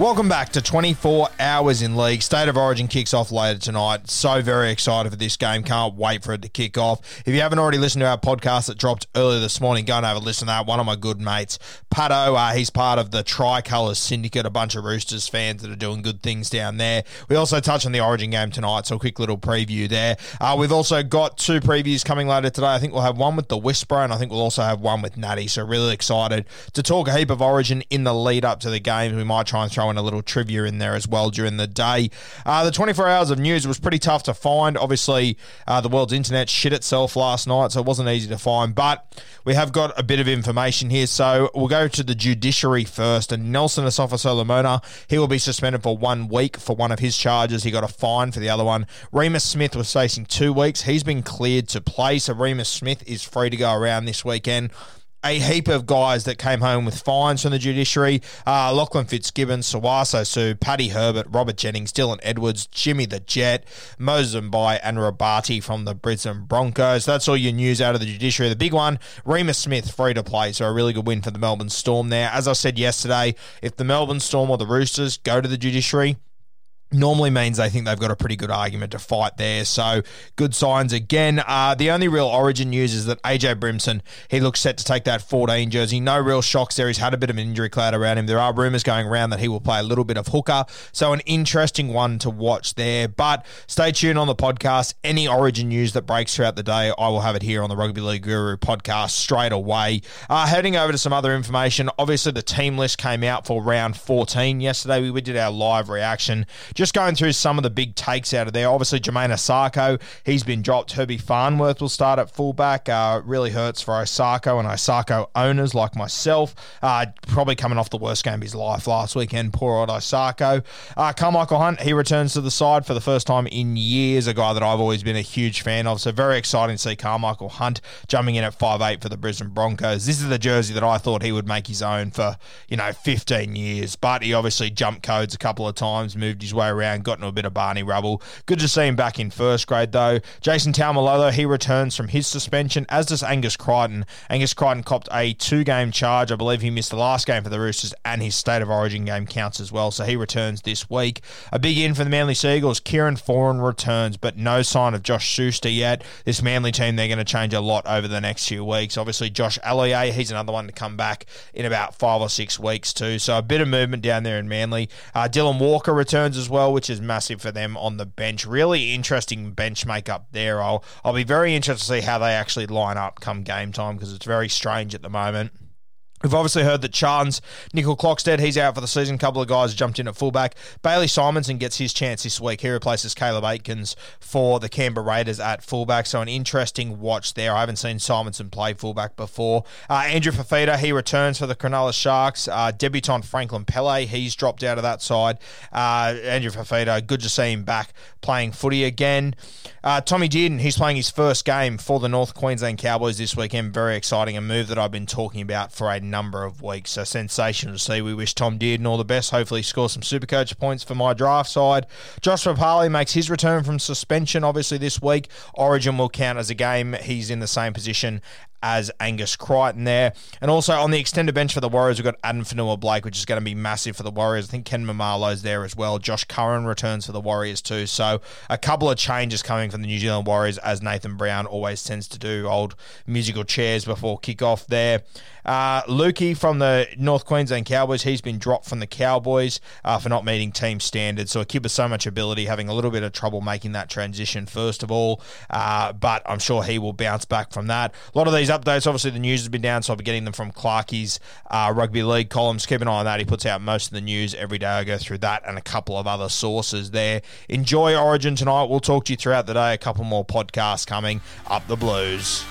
Welcome back to 24 Hours in League. State of Origin kicks off later tonight. So very excited for this game. Can't wait for it to kick off. If you haven't already listened to our podcast that dropped earlier this morning, go and have a listen to that. One of my good mates, Pato, uh, he's part of the Tricolours Syndicate, a bunch of Roosters fans that are doing good things down there. We also touch on the Origin game tonight, so a quick little preview there. Uh, we've also got two previews coming later today. I think we'll have one with the Whisperer, and I think we'll also have one with Natty. So really excited to talk a heap of Origin in the lead up to the games. We might try and throw a little trivia in there as well during the day. Uh, the 24 hours of news was pretty tough to find. Obviously, uh, the world's internet shit itself last night, so it wasn't easy to find. But we have got a bit of information here. So we'll go to the judiciary first. And Nelson Asofa Solomona, he will be suspended for one week for one of his charges. He got a fine for the other one. Reimis Smith was facing two weeks. He's been cleared to play, so Reimis Smith is free to go around this weekend a heap of guys that came home with fines from the judiciary. Uh, Lachlan Fitzgibbon, Sawaso Sue, Paddy Herbert, Robert Jennings, Dylan Edwards, Jimmy the Jet, Moses Mbye, and Rabati from the Brisbane Broncos. That's all your news out of the judiciary. The big one, Reimis Smith free to play, so a really good win for the Melbourne Storm there. As I said yesterday, if the Melbourne Storm or the Roosters go to the judiciary, normally means they think they've got a pretty good argument to fight there. So good signs again. Uh, the only real origin news is that AJ Brimson, he looks set to take that 14 jersey. No real shocks there. He's had a bit of an injury cloud around him. There are rumours going around that he will play a little bit of hooker. So an interesting one to watch there. But stay tuned on the podcast. Any origin news that breaks throughout the day, I will have it here on the Rugby League Guru podcast straight away. Uh, heading over to some other information. Obviously, the team list came out for round 14 yesterday. We did our live reaction just going through some of the big takes out of there. Obviously, Jamayne Isaako, he's been dropped. Herbie Farnworth will start at fullback. Uh, really hurts for Isaako and Isaako owners like myself. Uh, probably coming off the worst game of his life last weekend. Poor old Isaako. Uh, Karmichael Hunt, he returns to the side for the first time in years. A guy that I've always been a huge fan of. So very exciting to see Karmichael Hunt jumping in at five eight for the Brisbane Broncos. This is the jersey that I thought he would make his own for, you know, 15 years. But he obviously jumped codes a couple of times, moved his way around, got into a bit of Barney rubble. Good to see him back in first grade, though. Jason Taumalolo, he returns from his suspension, as does Angus Crichton. Angus Crichton copped a two game charge. I believe he missed the last game for the Roosters, and his State of Origin game counts as well, so he returns this week. A big in for the Manly Seagulls. Kieran Foran returns, but no sign of Josh Schuster yet. This Manly team, they're going to change a lot over the next few weeks. Obviously, Josh Aloiai, he's another one to come back in about five or six weeks, too. So a bit of movement down there in Manly. Uh, Dylan Walker returns as well, which is massive for them on the bench. Really interesting bench makeup there. I'll I'll be very interested to see how they actually line up come game time because it's very strange at the moment. We've obviously heard that Charnze, Nickel Clockstead, he's out for the season. A couple of guys jumped in at fullback. Bailey Simonson gets his chance this week. He replaces Caleb Aekins for the Canberra Raiders at fullback. So an interesting watch there. I haven't seen Simonson play fullback before. Uh, Andrew Fifita, he returns for the Cronulla Sharks. Uh, debutant Franklin Pele, he's dropped out of that side. Uh, Andrew Fifita, good to see him back playing footy again. Uh, Tommy Dearden, he's playing his first game for the North Queensland Cowboys this weekend. Very exciting. A move that I've been talking about for a number of weeks. So sensational to see. We wish Tom Dearden all the best. Hopefully, he scores some super coach points for my draft side. Josh Papalii makes his return from suspension, obviously, this week. Origin will count as a game. He's in the same position as Angus Crichton there. And also on the extended bench for the Warriors, we've got Addin Fonua-Blake, which is going to be massive for the Warriors. I think Ken Maumalo's there as well. Josh Curran returns for the Warriors too. So a couple of changes coming from the New Zealand Warriors, as Nathan Brown always tends to do. Old musical chairs before kickoff there. Uh, Lukey from the North Queensland Cowboys, he's been dropped from the Cowboys uh, for not meeting team standards. So a kid with so much ability, having a little bit of trouble making that transition, first of all. Uh, but I'm sure he will bounce back from that. A lot of these updates, obviously, the news has been down, so I'll be getting them from Clarkie's uh, Rugby League columns. Keep an eye on that. He puts out most of the news every day. I go through that and a couple of other sources there. Enjoy Origin tonight. We'll talk to you throughout the day. A couple more podcasts coming up the Blues.